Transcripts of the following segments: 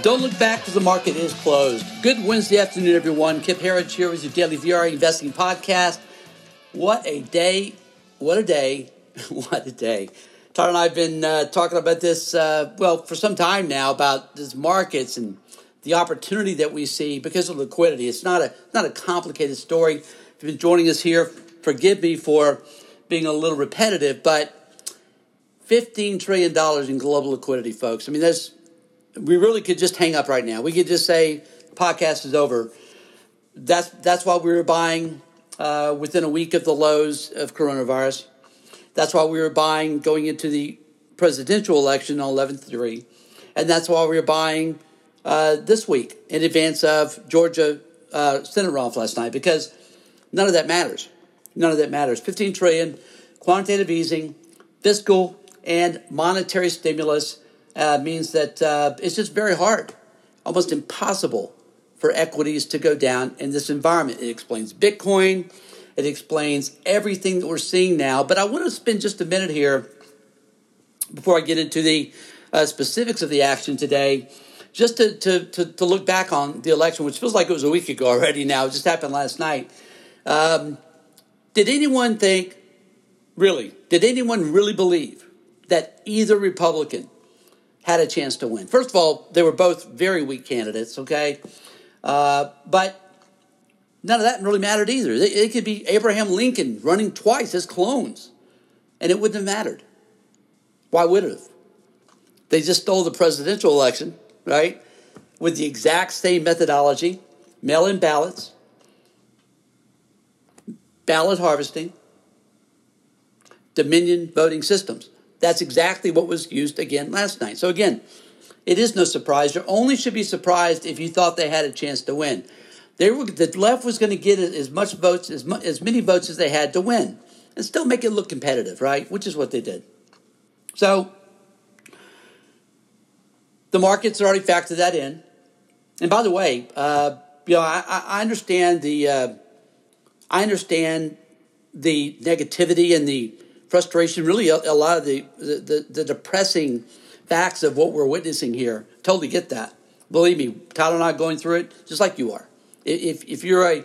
Don't look back because the market is closed. Good Wednesday afternoon, everyone. Kip Herriage here with your daily VR investing podcast. What a day. What a day. what a day. Todd and I have been uh, talking about this, uh, well, for some time now about these markets and the opportunity that we see because of liquidity. It's not a, not a complicated story. If you've been joining us here, forgive me for being a little repetitive, but $15 trillion in global liquidity, folks. I mean, there's we really could just hang up right now. We could just say podcast is over. That's that's why we were buying uh, within a week of the lows of coronavirus. That's why we were buying going into the presidential election on 11-3. And that's why we were buying uh, this week in advance of Georgia uh, Senate runoff last night because none of that matters. None of that matters. 15 trillion, quantitative easing, fiscal and monetary stimulus uh, means that uh, it's just very hard, almost impossible for equities to go down in this environment. It explains Bitcoin, it explains everything that we're seeing now. But I want to spend just a minute here before I get into the uh, specifics of the action today, just to, to, to, to, look back on the election, which feels like it was a week ago already now. It just happened last night. Um, did anyone think, really, did anyone really believe that either Republican had a chance to win. First of all, they were both very weak candidates, okay? Uh, but none of that really mattered either. It, could be Abraham Lincoln running twice as clones, and it wouldn't have mattered. Why would it have? They just stole the presidential election, right? With the exact same methodology mail in ballots, ballot harvesting, Dominion voting systems. That's exactly what was used again last night. So, again, it is no surprise. You only should be surprised if you thought they had a chance to win. They were, the left was going to get as much votes, as, mu- as many votes as they had to win, and still make it look competitive, right? Which is what they did. So, the markets already factored that in. And by the way, uh, you know, I, I understand the uh, I understand the negativity and the frustration, really a, a lot of the, the, the depressing facts of what we're witnessing here. Totally get that. Believe me, Todd and I are going through it just like you are. If, if you're a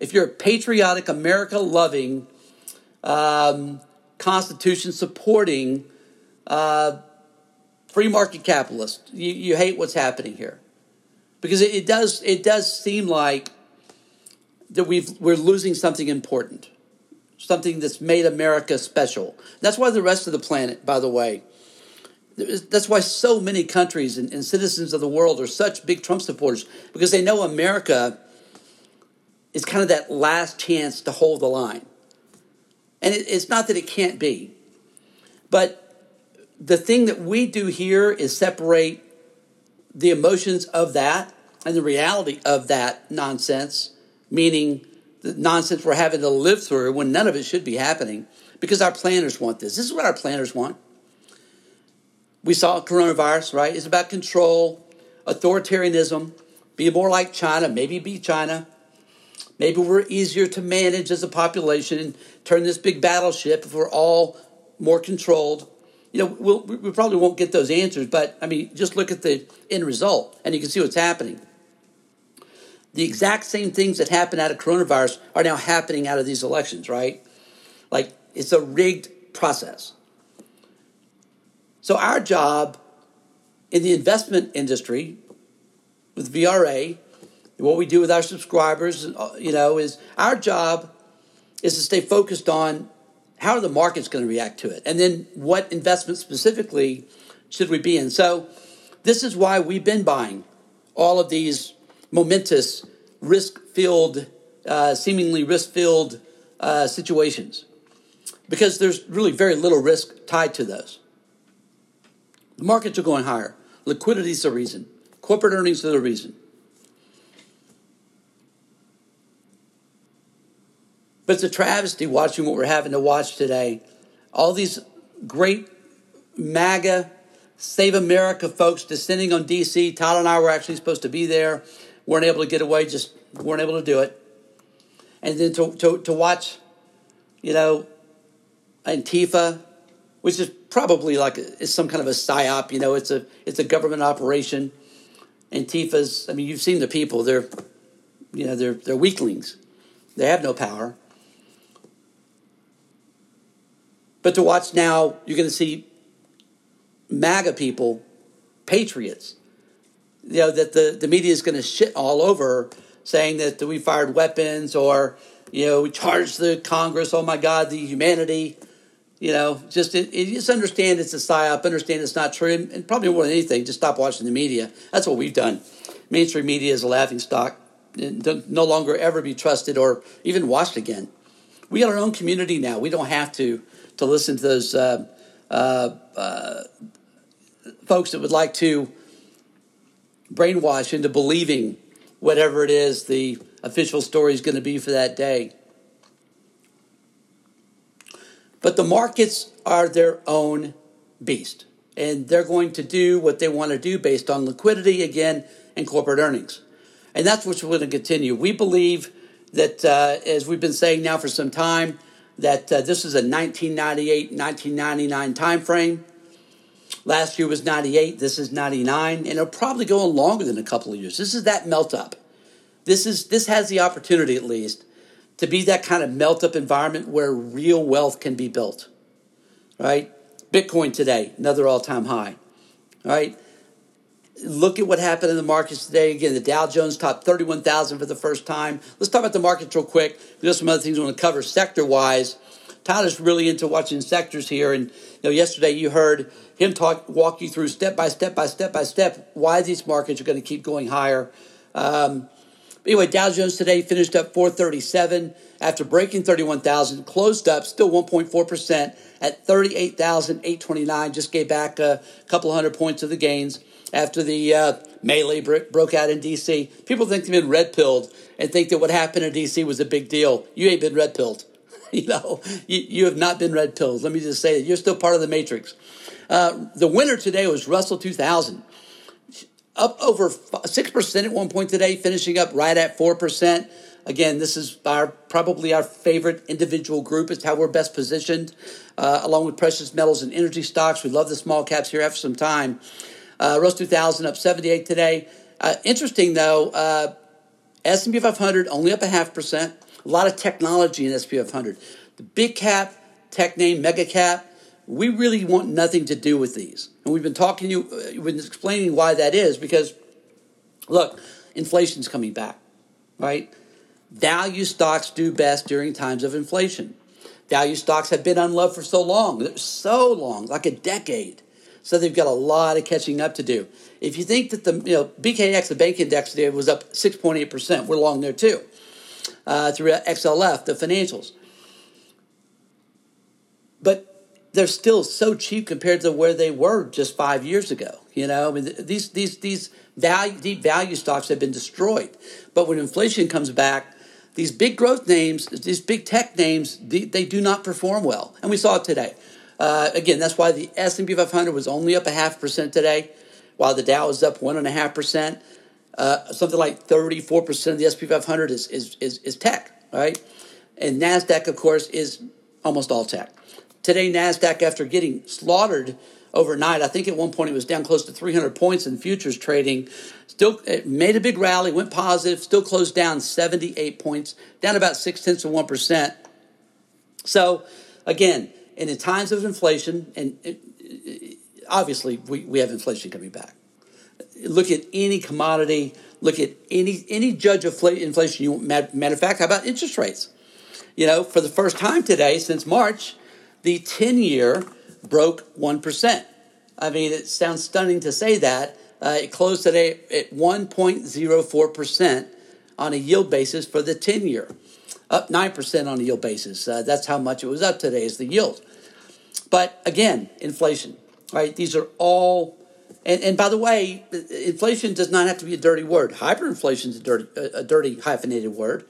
if you're a patriotic, America loving, um, Constitution supporting, uh, free market capitalist, you, you hate what's happening here because it, it does it does seem like that we've we're losing something important something that's made America special. That's why the rest of the planet, by the way, that's why so many countries and, and, citizens of the world are such big Trump supporters because they know America is kind of that last chance to hold the line. And it, it's not that it can't be, but the thing that we do here is separate the emotions of that and the reality of that nonsense, meaning the nonsense we're having to live through when none of it should be happening because our planners want this. This is what our planners want. We saw coronavirus, right? It's about control, authoritarianism, be more like China, maybe be China. Maybe we're easier to manage as a population and turn this big battleship if we're all more controlled. You know, we'll, we probably won't get those answers, but I mean, just look at the end result and you can see what's happening the exact same things that happened out of coronavirus are now happening out of these elections, right? Like it's a rigged process. So our job in the investment industry with VRA, what we do with our subscribers, uh, you know, is our job is to stay focused on how are the markets going to react to it, and then what investment specifically should we be in. So this is why we've been buying all of these momentous, risk filled, uh, seemingly risk filled uh, situations because there's really very little risk tied to those. The markets are going higher. Liquidity is the reason. Corporate earnings are the reason. But it's a travesty watching what we're having to watch today. All these great MAGA, Save America folks descending on DC. Todd and I were actually supposed to be there weren't able to get away, just weren't able to do it. And then to, to, to watch, you know, Antifa, which is probably like a, is some kind of a psyop, you know, it's a it's a government operation Antifa's, I mean, you've seen the people. They're, you know, they're, they're weaklings. They have no power. But to watch now, you're going to see MAGA people, patriots, you know, that the, the media is going to shit all over saying that we fired weapons or, you know, we charged the Congress, oh my God, the humanity. You know, just it, it, just understand it's a psyop, understand it's not true, and, and, probably more than anything, just stop watching the media. That's what we've done. Mainstream media is a laughing stock, no longer ever be trusted or even watched again. We got our own community now. We don't have to to listen to those uh, uh, uh, folks that would like to brainwash into believing whatever it is the official story is going to be for that day. But the markets are their own beast, and they're going to do what they want to do based on liquidity again and corporate earnings. And that's what's going to continue. We believe that, uh, as we've been saying now for some time, that uh, this is a 1998 1999 time frame. Last year was 98, this is 99, and it'll probably go on longer than a couple of years. This is that melt up. This is this has the opportunity at least to be that kind of melt up environment where real wealth can be built. Right? Bitcoin today, another all-time high. Right? Look at what happened in the markets today. Again, the Dow Jones topped 31,000 for the first time. Let's talk about the markets real quick. There's some other things we want to cover sector wise. Tyler's really into watching sectors here. And you know, yesterday you heard him talk, walk you through step by step by step by step why these markets are going to keep going higher. Um, anyway, Dow Jones today finished up 437 after breaking 31,000, closed up still 1.4% at 38,829. Just gave back a couple hundred points of the gains after the uh, melee broke out in D.C. People think they've been red pilled and think that what happened in D.C. was a big deal. You ain't been red pilled. you know, you, you have not been red pilled. Let me just say that you're still part of the matrix. Uh, the winner today was Russell 2000, up over 6% at one point today, finishing up right at 4%. Again, this is our probably our favorite individual group. It's how we're best positioned, uh, along with precious metals and energy stocks. We love the small caps here after some time. Uh, Russ 2000 up 78 today. Uh, interesting though, uh, S&P 500 only up a half percent. A lot of technology in S&P 500. The big cap, tech name, mega cap, we really want nothing to do with these. And we've been talking to you, uh, we've been explaining why that is because, look, inflation's coming back, right? Value stocks do best during times of inflation. Value stocks have been unloved for so long, so long, like a decade. So they've got a lot of catching up to do. If you think that the you know BKX, the bank index today was up 6.8%, we're long there too. Uh, through XLF, the financials. But they're still so cheap compared to where they were just five years ago. You know, I mean, these these these value deep value stocks have been destroyed. But when inflation comes back, these big growth names, these big tech names, they, they do not perform well, and we saw it today. Uh, again, that's why the S&P 500 was only up a half percent today, while the Dow is up one and a half percent. Uh, something like 34 percent of the S&P 500 is, is is is tech, right? And Nasdaq, of course, is almost all tech. Today, Nasdaq, after getting slaughtered overnight, I think at one point it was down close to 300 points in futures trading. Still it made a big rally, went positive, still closed down 78 points, down about six tenths of one percent. So, again and in times of inflation, and obviously we, we have inflation coming back. Look at any commodity, look at any any judge of inflation you. Matter of fact, how about interest rates? You know, for the first time today since March, the 10 year broke 1%. I mean, it sounds stunning to say that. Uh, it closed today at 1.04% on a yield basis for the 10 year up 9% on a yield basis. Uh, that's how much it was up today is the yield. But again, inflation, right? These are all, and, and by the way, inflation does not have to be a dirty word. Hyperinflation is a dirty, a dirty hyphenated word.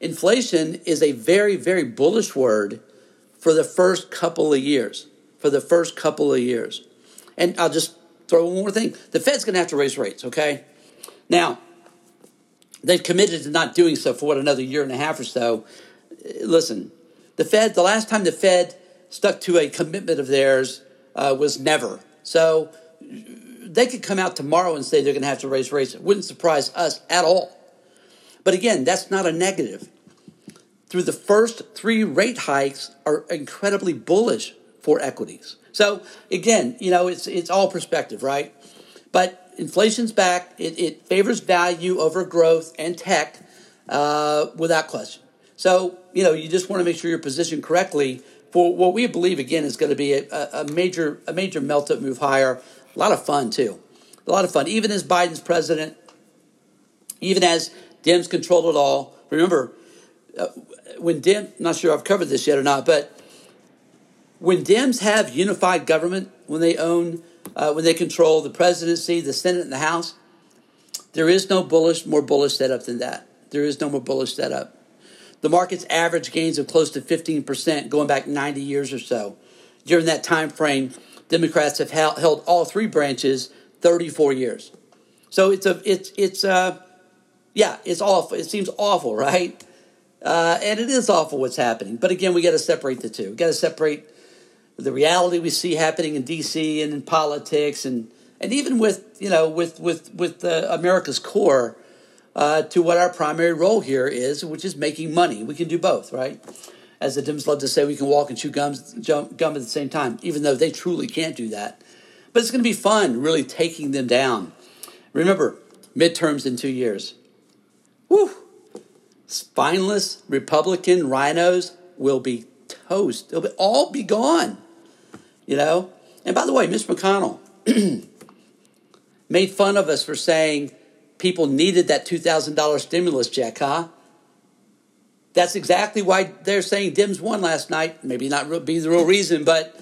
Inflation is a very, very bullish word for the first couple of years. For the first couple of years. And I'll just throw one more thing. The Fed's going to have to raise rates, okay? Now, they've committed to not doing so for what another year and a half or so. Listen, the Fed, the last time the Fed stuck to a commitment of theirs uh, was never. So they could come out tomorrow and say they're going to have to raise rates. It wouldn't surprise us at all. But again, that's not a negative. Through the first three rate hikes are incredibly bullish for equities. So again, you know, it's it's all perspective, right? But inflation's back. It, it favors value over growth and tech uh, without question. So you know, you just want to make sure you're positioned correctly for what we believe again is going to be a, a major a major melt up move higher. A lot of fun too, a lot of fun. Even as Biden's president, even as Dems control it all. Remember, uh, when Dem, not sure I've covered this yet or not, but when Dems have unified government, when they own, uh, when they control the presidency, the Senate, and the House, there is no bullish, more bullish setup than that. There is no more bullish setup. The market's average gains of close to 15% going back 90 years or so. During that time frame, Democrats have held all three branches 34 years. So it's a it's it's uh yeah, it's awful. It seems awful, right? Uh, and it is awful what's happening. But again, we got to separate the two. We got to separate the reality we see happening in D.C. and in politics, and and even with you know with with with uh, America's core uh, to what our primary role here is, which is making money. We can do both, right? As the Dems love to say, we can walk and chew gums, jump, gum at the same time, even though they truly can't do that. But it's going to be fun, really taking them down. Remember, midterms in two years. Whew! Spineless Republican RINOs will be toast. They'll be, all be gone. You know? And by the way, Mitch McConnell made fun of us for saying people needed that $2,000 stimulus check, huh? That's exactly why they're saying Dems won last night. Maybe not be the real reason, but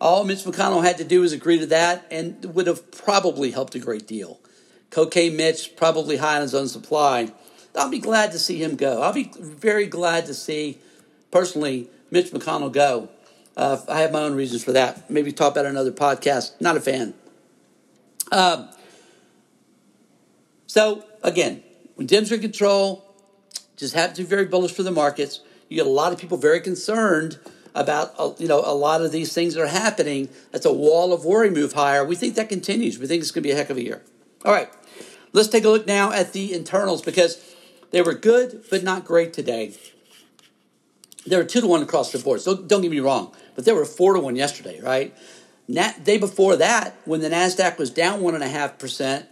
all Mitch McConnell had to do was agree to that and would have probably helped a great deal. Cocaine Mitch, probably high on his own supply. I'll be glad to see him go. I'll be very glad to see, personally, Mitch McConnell go. Uh, I have my own reasons for that. Maybe talk about another podcast. Not a fan. Um, so again, when Dems are in control, just happens to be very bullish for the markets. You get a lot of people very concerned about uh, you know a lot of these things that are happening. That's a wall of worry move higher. We think that continues. We think it's going to be a heck of a year. All right, let's take a look now at the internals because they were good but not great today. They were two to one across the board. So don't get me wrong, but they were four to one yesterday, right? Day before that, when the Nasdaq was down one and a half percent,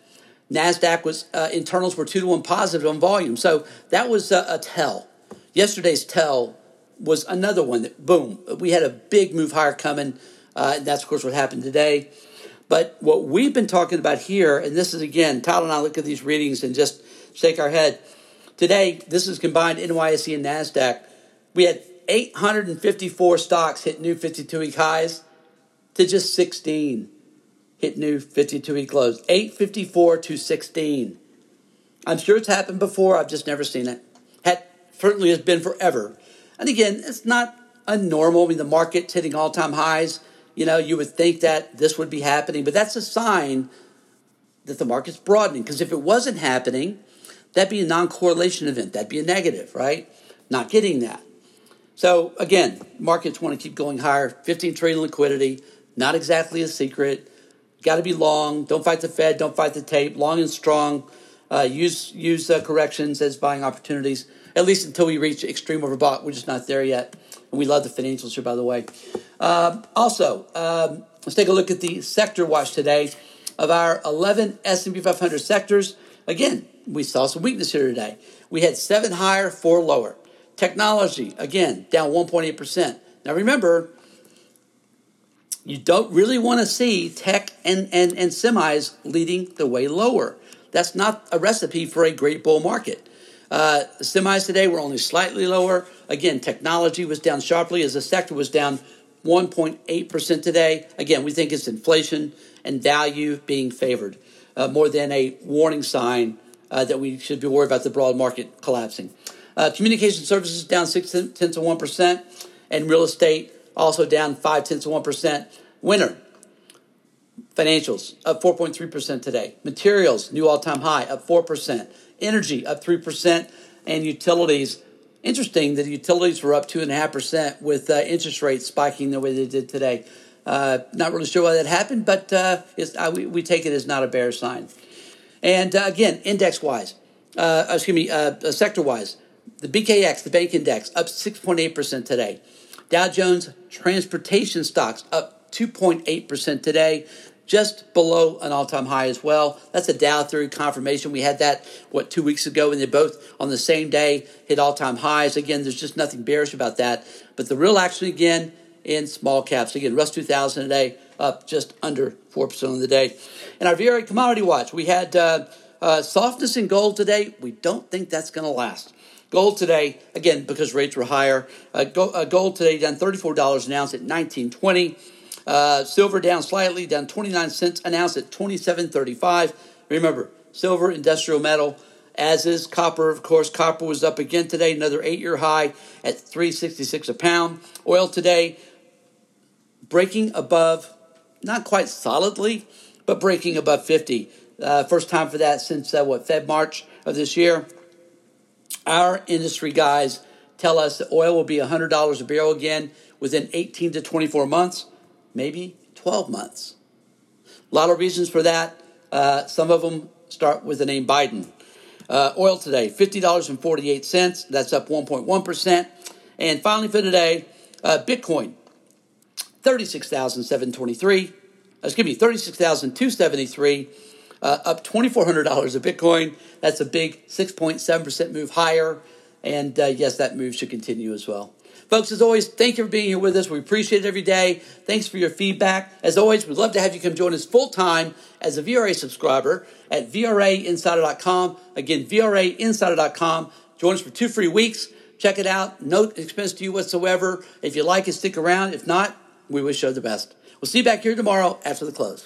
NASDAQ was, uh, internals were two to one positive on volume. So that was a, a tell. Yesterday's tell was another one that, boom, we had a big move higher coming. Uh, and that's, of course, what happened today. But what we've been talking about here, and this is again, Tyler and I look at these readings and just shake our head. Today, this is combined NYSE and NASDAQ. We had 854 stocks hit new 52 week highs to just 16 hit new 52 week lows. 854 to 16. I'm sure it's happened before. I've just never seen it. Had certainly has been forever. And again, it's not unnormal. I mean, the market's hitting all time highs. You know, you would think that this would be happening, but that's a sign that the market's broadening. Because if it wasn't happening, that'd be a non correlation event. That'd be a negative, right? Not getting that. So again, markets want to keep going higher. 15 trillion liquidity, not exactly a secret. Got to be long. Don't fight the Fed. Don't fight the tape. Long and strong. Uh, use use uh, corrections as buying opportunities. At least until we reach extreme overbought. We're just not there yet. And we love the financials here, by the way. Uh, also, um, let's take a look at the sector watch today of our 11 S&P 500 sectors. Again, we saw some weakness here today. We had seven higher, four lower. Technology, again, down 1.8%. Now remember, you don't really want to see tech and, and, and semis leading the way lower. That's not a recipe for a great bull market. Uh, semis today were only slightly lower. Again, technology was down sharply as the sector was down 1.8% today. Again, we think it's inflation and value being favored uh, more than a warning sign uh, that we should be worried about the broad market collapsing. Uh, communication services down 6 tenths of 1%, and real estate also down 5 tenths of 1%. Winner, financials up 4.3% today. Materials, new all time high, up 4%. Energy, up 3%. And utilities, interesting that utilities were up 2.5% with uh, interest rates spiking the way they did today. Uh, not really sure why that happened, but uh, uh, we, we, take it as not a bear sign. And uh, again, index wise, uh, excuse me, sector wise, the BKX, the bank index, up 6.8% today. Dow Jones transportation stocks up 2.8% today, just below an all time high as well. That's a Dow theory confirmation. We had that, what, two weeks ago, and they both on the same day hit all time highs. Again, there's just nothing bearish about that. But the real action again in small caps. Again, Russ 2000 today up just under 4% on the day. And our VRA commodity watch, we had uh, uh, softness in gold today. We don't think that's going to last. Gold today, again, because rates were higher. Uh, gold, uh, gold today down $34 an ounce at 1920. Uh, silver down slightly, down 29 cents an ounce at 27.35. Remember, silver, industrial metal, as is copper. Of course, copper was up again today, another eight-year high at 366 a pound. Oil today breaking above, not quite solidly, but breaking above 50. Uh, first time for that since uh, what Feb March of this year. Our industry guys tell us that oil will be $100 a barrel again within 18 to 24 months maybe 12 months. A lot of reasons for that. Uh, some of them start with the name Biden. Uh, oil today, $50.48. That's up 1.1%. And finally for today, uh, Bitcoin, 36,723. Excuse me, 36,273. Uh, up $2,400 a Bitcoin. That's a big 6.7% move higher. And uh, yes, that move should continue as well. Folks, as always, thank you for being here with us. We appreciate it every day. Thanks for your feedback. As always, we'd love to have you come join us full time as a VRA subscriber at VRAinsider.com. Again, VRAinsider.com. Join us for two free weeks. Check it out. No expense to you whatsoever. If you like it, stick around. If not, we wish you the best. We'll see you back here tomorrow after the close.